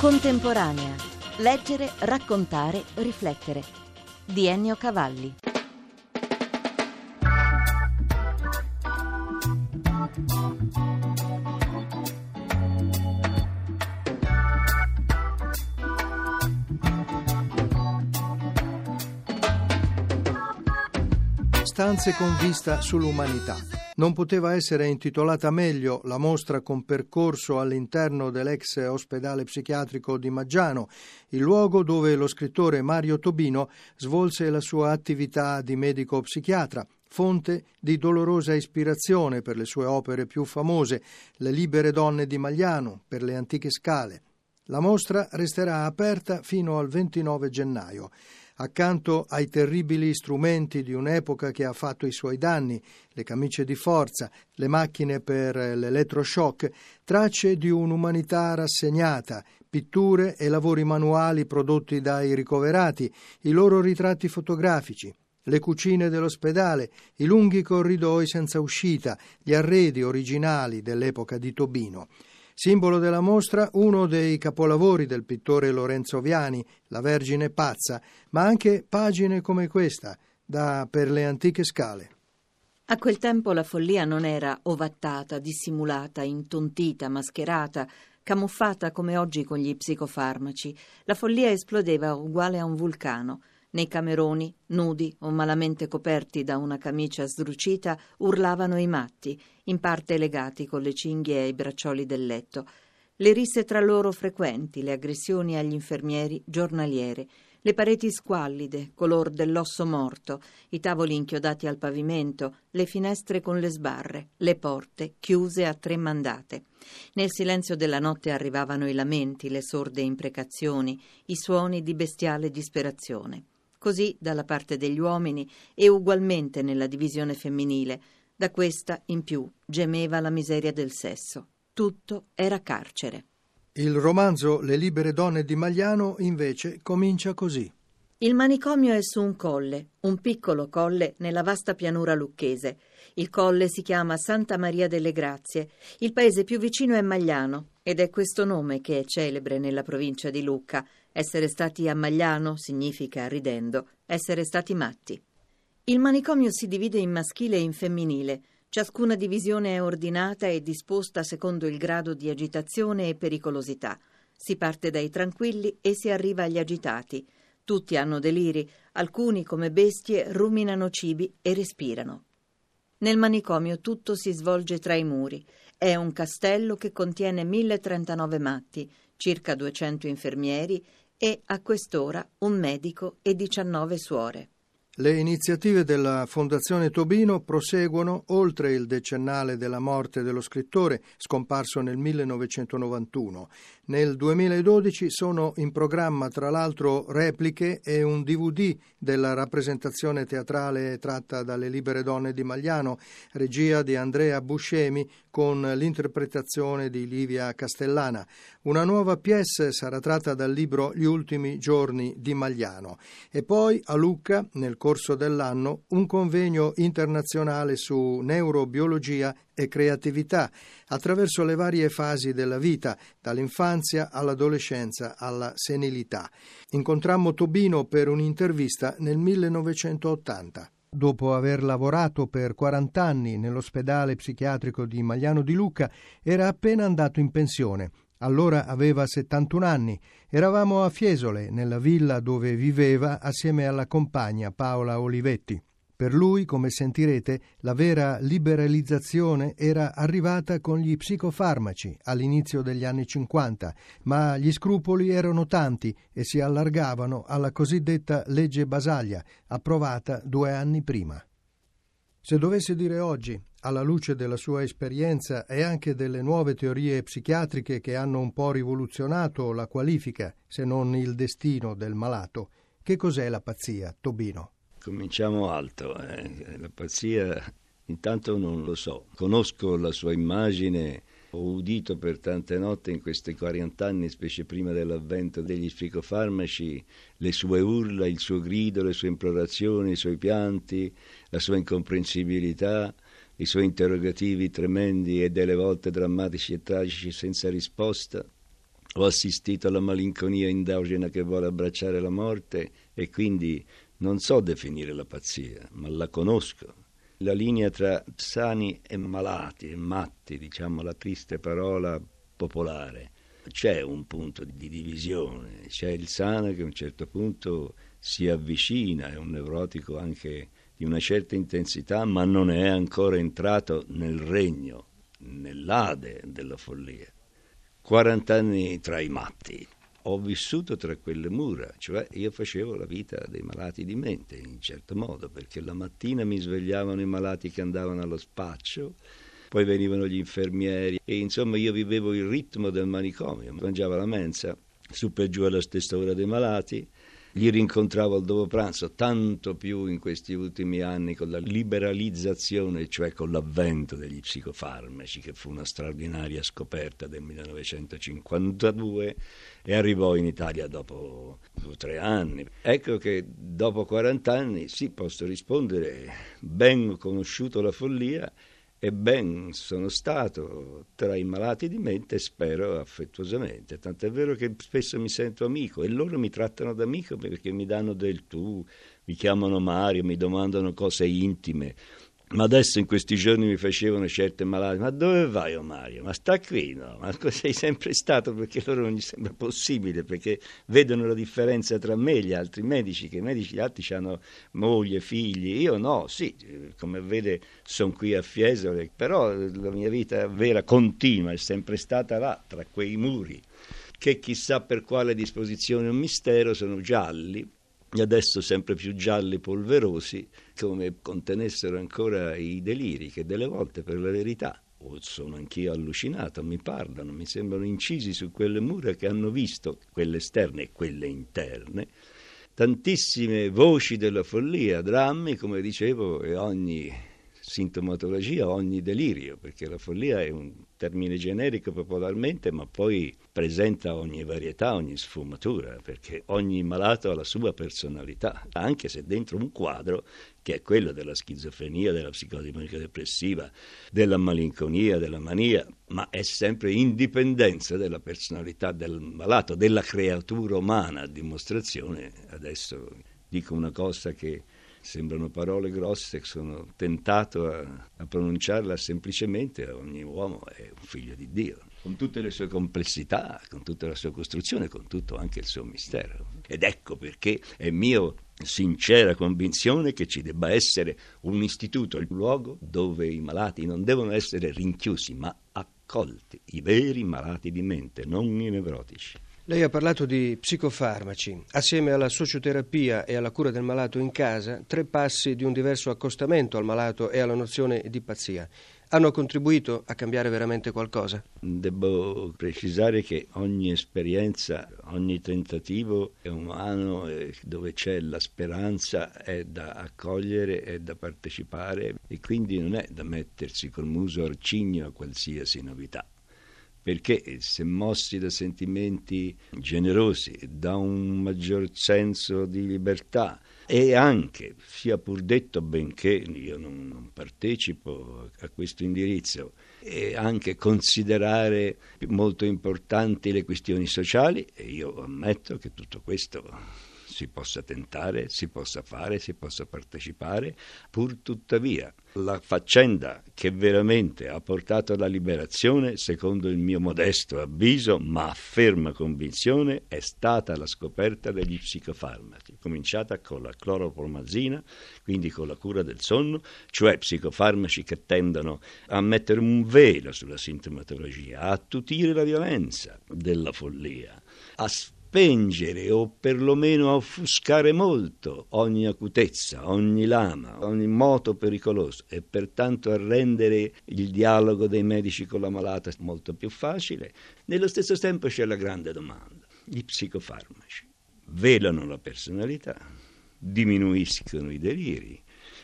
Contemporanea. Leggere, raccontare, riflettere. Di Ennio Cavalli. Stanze con vista sull'umanità. Non poteva essere intitolata meglio la mostra con percorso all'interno dell'ex ospedale psichiatrico di Maggiano, il luogo dove lo scrittore Mario Tobino svolse la sua attività di medico psichiatra, fonte di dolorosa ispirazione per le sue opere più famose, Le libere donne di Magliano, per le antiche scale. La mostra resterà aperta fino al 29 gennaio accanto ai terribili strumenti di un'epoca che ha fatto i suoi danni, le camicie di forza, le macchine per l'elettroshock, tracce di un'umanità rassegnata, pitture e lavori manuali prodotti dai ricoverati, i loro ritratti fotografici, le cucine dell'ospedale, i lunghi corridoi senza uscita, gli arredi originali dell'epoca di Tobino. Simbolo della mostra uno dei capolavori del pittore Lorenzo Viani, La Vergine pazza, ma anche pagine come questa, da Per le antiche scale. A quel tempo la follia non era ovattata, dissimulata, intontita, mascherata, camuffata come oggi con gli psicofarmaci. La follia esplodeva uguale a un vulcano. Nei cameroni, nudi o malamente coperti da una camicia sdrucita, urlavano i matti, in parte legati con le cinghie ai braccioli del letto. Le risse tra loro frequenti, le aggressioni agli infermieri giornaliere, le pareti squallide, color dell'osso morto, i tavoli inchiodati al pavimento, le finestre con le sbarre, le porte chiuse a tre mandate. Nel silenzio della notte arrivavano i lamenti, le sorde imprecazioni, i suoni di bestiale disperazione. Così dalla parte degli uomini e ugualmente nella divisione femminile. Da questa in più gemeva la miseria del sesso. Tutto era carcere. Il romanzo Le libere donne di Magliano invece comincia così. Il manicomio è su un colle, un piccolo colle nella vasta pianura lucchese. Il colle si chiama Santa Maria delle Grazie. Il paese più vicino è Magliano ed è questo nome che è celebre nella provincia di Lucca. Essere stati a Magliano significa, ridendo, essere stati matti. Il manicomio si divide in maschile e in femminile. Ciascuna divisione è ordinata e disposta secondo il grado di agitazione e pericolosità. Si parte dai tranquilli e si arriva agli agitati. Tutti hanno deliri, alcuni come bestie ruminano cibi e respirano. Nel manicomio tutto si svolge tra i muri. È un castello che contiene 1039 matti, circa 200 infermieri e a quest'ora un medico e 19 suore. Le iniziative della Fondazione Tobino proseguono oltre il decennale della morte dello scrittore, scomparso nel 1991. Nel 2012 sono in programma tra l'altro repliche e un DVD della rappresentazione teatrale tratta dalle Libere Donne di Magliano, regia di Andrea Buscemi con l'interpretazione di Livia Castellana. Una nuova pièce sarà tratta dal libro Gli ultimi giorni di Magliano. E poi a Lucca, nel corso dell'anno, un convegno internazionale su neurobiologia e creatività attraverso le varie fasi della vita, dall'infanzia all'adolescenza alla senilità. Incontrammo Tobino per un'intervista nel 1980. Dopo aver lavorato per 40 anni nell'ospedale psichiatrico di Magliano di Lucca, era appena andato in pensione. Allora aveva 71 anni. Eravamo a Fiesole, nella villa dove viveva assieme alla compagna Paola Olivetti. Per lui, come sentirete, la vera liberalizzazione era arrivata con gli psicofarmaci all'inizio degli anni 50, ma gli scrupoli erano tanti e si allargavano alla cosiddetta legge Basaglia, approvata due anni prima. Se dovesse dire oggi, alla luce della sua esperienza e anche delle nuove teorie psichiatriche che hanno un po' rivoluzionato la qualifica, se non il destino del malato, che cos'è la pazzia, Tobino? Cominciamo alto, eh. la pazzia intanto non lo so, conosco la sua immagine, ho udito per tante notti in questi 40 anni, specie prima dell'avvento degli psicofarmaci, le sue urla, il suo grido, le sue implorazioni, i suoi pianti, la sua incomprensibilità, i suoi interrogativi tremendi e delle volte drammatici e tragici senza risposta. ho assistito alla malinconia endogena che vuole abbracciare la morte e quindi non so definire la pazzia, ma la conosco. La linea tra sani e malati e matti, diciamo la triste parola popolare, c'è un punto di divisione, c'è il sano che a un certo punto si avvicina, è un neurotico anche di una certa intensità, ma non è ancora entrato nel regno, nell'ade della follia. 40 anni tra i matti. Ho vissuto tra quelle mura, cioè io facevo la vita dei malati di mente in certo modo, perché la mattina mi svegliavano i malati che andavano allo spaccio, poi venivano gli infermieri e insomma io vivevo il ritmo del manicomio, mangiavo la mensa, su per giù alla stessa ora dei malati, li rincontravo al dopo pranzo, tanto più in questi ultimi anni con la liberalizzazione, cioè con l'avvento degli psicofarmaci, che fu una straordinaria scoperta del 1952 e arrivò in Italia dopo tre anni. Ecco che dopo 40 anni sì, posso rispondere, ben conosciuto la follia, e ben sono stato tra i malati di mente, spero affettuosamente. Tant'è vero che spesso mi sento amico e loro mi trattano da amico perché mi danno del tu, mi chiamano Mario, mi domandano cose intime. Ma adesso in questi giorni mi facevano certe malate, ma dove vai oh Mario? Ma sta qui, no? Ma sei sempre stato? Perché loro non gli sembra possibile, perché vedono la differenza tra me e gli altri medici, che i medici gli altri hanno moglie, figli, io no, sì, come vede sono qui a Fiesole, però la mia vita vera continua è sempre stata là, tra quei muri, che chissà per quale disposizione un mistero sono gialli, e adesso sempre più gialli polverosi, come contenessero ancora i deliri che delle volte per la verità o sono anch'io allucinato, mi parlano, mi sembrano incisi su quelle mura che hanno visto, quelle esterne e quelle interne, tantissime voci della follia, drammi, come dicevo, e ogni sintomatologia, ogni delirio, perché la follia è un termine generico popolarmente, ma poi presenta ogni varietà, ogni sfumatura, perché ogni malato ha la sua personalità, anche se dentro un quadro che è quello della schizofrenia, della psicosi manico-depressiva, della malinconia, della mania, ma è sempre indipendenza della personalità del malato, della creatura umana, a dimostrazione, adesso dico una cosa che sembrano parole grosse, sono tentato a, a pronunciarla semplicemente, ogni uomo è un figlio di Dio, con tutte le sue complessità, con tutta la sua costruzione, con tutto anche il suo mistero. Ed ecco perché è mia sincera convinzione che ci debba essere un istituto, il luogo dove i malati non devono essere rinchiusi, ma accolti, i veri malati di mente, non i nevrotici. Lei ha parlato di psicofarmaci. Assieme alla socioterapia e alla cura del malato in casa, tre passi di un diverso accostamento al malato e alla nozione di pazzia. Hanno contribuito a cambiare veramente qualcosa? Devo precisare che ogni esperienza, ogni tentativo è umano dove c'è la speranza è da accogliere, è da partecipare e quindi non è da mettersi col muso arcigno a qualsiasi novità perché se mossi da sentimenti generosi, da un maggior senso di libertà e anche, sia pur detto, benché io non, non partecipo a questo indirizzo, e anche considerare molto importanti le questioni sociali, e io ammetto che tutto questo si possa tentare, si possa fare, si possa partecipare, pur tuttavia la faccenda che veramente ha portato alla liberazione, secondo il mio modesto avviso, ma ferma convinzione, è stata la scoperta degli psicofarmaci, cominciata con la cloropromazina, quindi con la cura del sonno, cioè psicofarmaci che tendono a mettere un velo sulla sintomatologia, a attutire la violenza della follia, a spengere o perlomeno offuscare molto ogni acutezza, ogni lama, ogni moto pericoloso e pertanto a rendere il dialogo dei medici con la malata molto più facile. Nello stesso tempo c'è la grande domanda. Gli psicofarmaci velano la personalità, diminuiscono i deliri,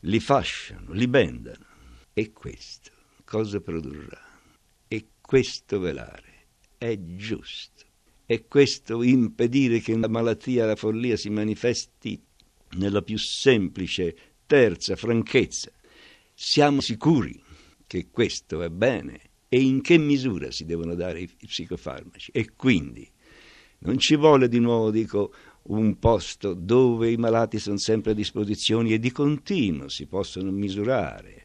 li fasciano, li bendano. E questo cosa produrrà? E questo velare è giusto e questo impedire che la malattia, la follia si manifesti nella più semplice, terza franchezza. Siamo sicuri che questo è bene e in che misura si devono dare i psicofarmaci. E quindi non ci vuole di nuovo, dico, un posto dove i malati sono sempre a disposizione e di continuo si possono misurare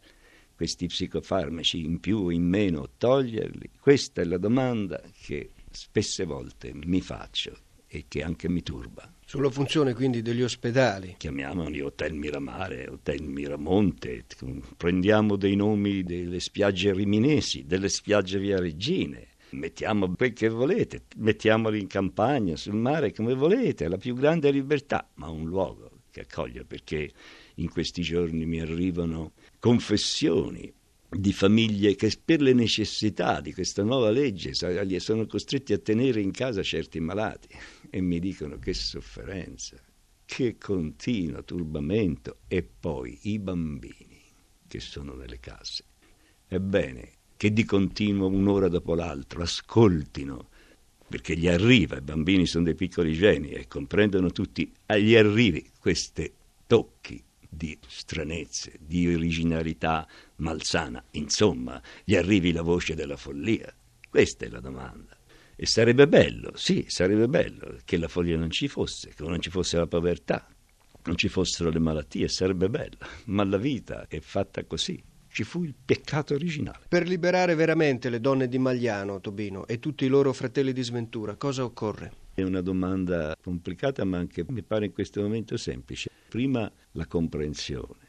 questi psicofarmaci in più o in meno, toglierli? Questa è la domanda che spesse volte mi faccio e che anche mi turba. Sulla funzione quindi degli ospedali. Chiamiamoli Hotel Miramare, Hotel Miramonte, prendiamo dei nomi delle spiagge riminesi, delle spiagge via Regine, mettiamo quel che volete, mettiamoli in campagna, sul mare, come volete, la più grande libertà, ma un luogo che accoglie perché in questi giorni mi arrivano confessioni di famiglie che per le necessità di questa nuova legge sono costretti a tenere in casa certi malati e mi dicono che sofferenza, che continuo turbamento e poi i bambini che sono nelle case. Ebbene, che di continuo un'ora dopo l'altra ascoltino, perché gli arriva, i bambini sono dei piccoli geni e comprendono tutti, agli arrivi questi tocchi di stranezze, di originalità malsana, insomma, gli arrivi la voce della follia. Questa è la domanda. E sarebbe bello, sì, sarebbe bello che la follia non ci fosse, che non ci fosse la povertà, non ci fossero le malattie, sarebbe bello, ma la vita è fatta così ci fu il peccato originale. Per liberare veramente le donne di Magliano, Tobino, e tutti i loro fratelli di sventura, cosa occorre? È una domanda complicata, ma anche mi pare in questo momento semplice. Prima la comprensione,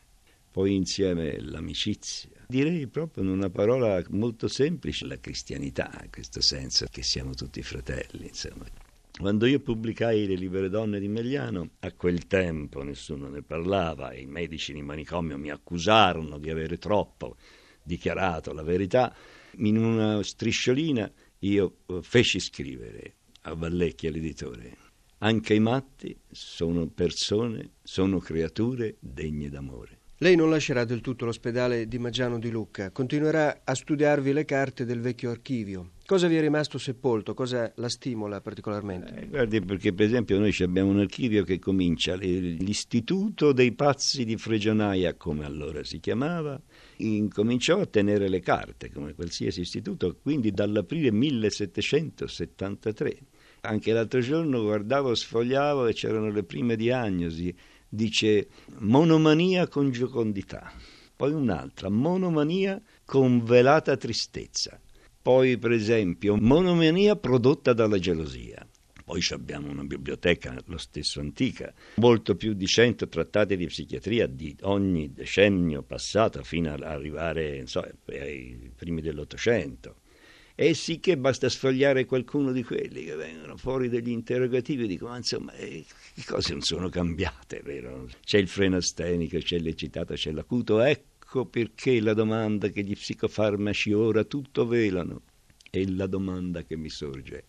poi insieme l'amicizia. Direi proprio in una parola molto semplice la cristianità, in questo senso che siamo tutti fratelli, insomma. Quando io pubblicai Le libere donne di Megliano, a quel tempo nessuno ne parlava e i medici di manicomio mi accusarono di avere troppo dichiarato la verità. In una strisciolina io eh, feci scrivere a Vallecchia l'editore anche i matti sono persone, sono creature degne d'amore. Lei non lascerà del tutto l'ospedale di Maggiano di Lucca, continuerà a studiarvi le carte del vecchio archivio. Cosa vi è rimasto sepolto? Cosa la stimola particolarmente? Eh, guardi, perché per esempio noi abbiamo un archivio che comincia l'Istituto dei Pazzi di Fregionaia, come allora si chiamava, incominciò a tenere le carte, come qualsiasi istituto, quindi dall'aprile 1773. Anche l'altro giorno guardavo, sfogliavo e c'erano le prime diagnosi. Dice monomania con giocondità. Poi un'altra, monomania con velata tristezza poi, per esempio, monomania prodotta dalla gelosia. Poi abbiamo una biblioteca, lo stesso antica, molto più di 100 trattati di psichiatria di ogni decennio passato fino ad arrivare so, ai primi dell'Ottocento. E sì che basta sfogliare qualcuno di quelli che vengono fuori degli interrogativi e dico, ma insomma, eh, le cose non sono cambiate, vero? C'è il freno astenico, c'è l'eccitato, c'è l'acuto, ecco Ecco perché la domanda che gli psicofarmaci ora tutto velano è la domanda che mi sorge.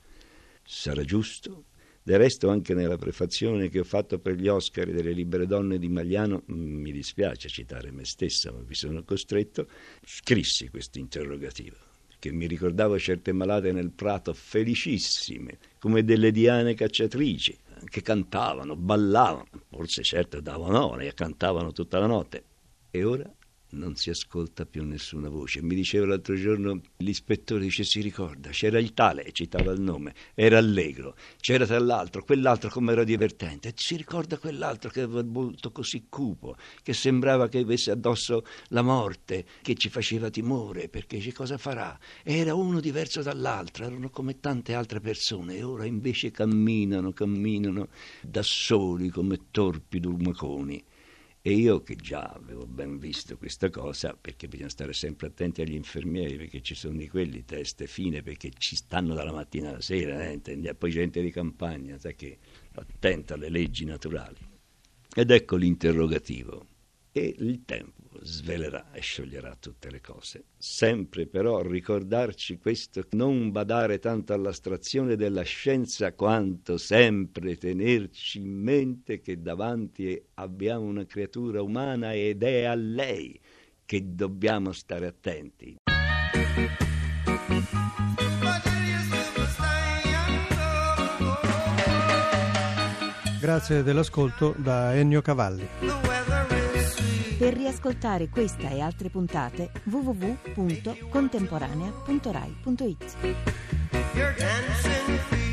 Sarà giusto? Del resto, anche nella prefazione che ho fatto per gli Oscar delle libere donne di Magliano, mm, mi dispiace citare me stessa, ma vi sono costretto, scrissi questo interrogativo, che mi ricordavo certe malate nel prato felicissime, come delle diane cacciatrici, che cantavano, ballavano, forse certo davano ore e cantavano tutta la notte. E ora non si ascolta più nessuna voce. Mi diceva l'altro giorno l'ispettore, dice si ricorda, c'era il tale, citava il nome, era allegro, c'era tra l'altro, quell'altro come era divertente, si ricorda quell'altro che aveva il volto così cupo, che sembrava che avesse addosso la morte, che ci faceva timore, perché dice cosa farà? Era uno diverso dall'altro, erano come tante altre persone, e ora invece camminano, camminano da soli come torpi durmaconi. E io che già avevo ben visto questa cosa, perché bisogna stare sempre attenti agli infermieri, perché ci sono di quelli teste fine, perché ci stanno dalla mattina alla sera, eh, poi gente di campagna, sai che attenta alle leggi naturali. Ed ecco l'interrogativo. E il tempo svelerà e scioglierà tutte le cose. Sempre però ricordarci questo, non badare tanto all'astrazione della scienza quanto sempre tenerci in mente che davanti abbiamo una creatura umana ed è a lei che dobbiamo stare attenti. Grazie dell'ascolto da Ennio Cavalli. Per riascoltare questa e altre puntate www.contemporanea.rai.it.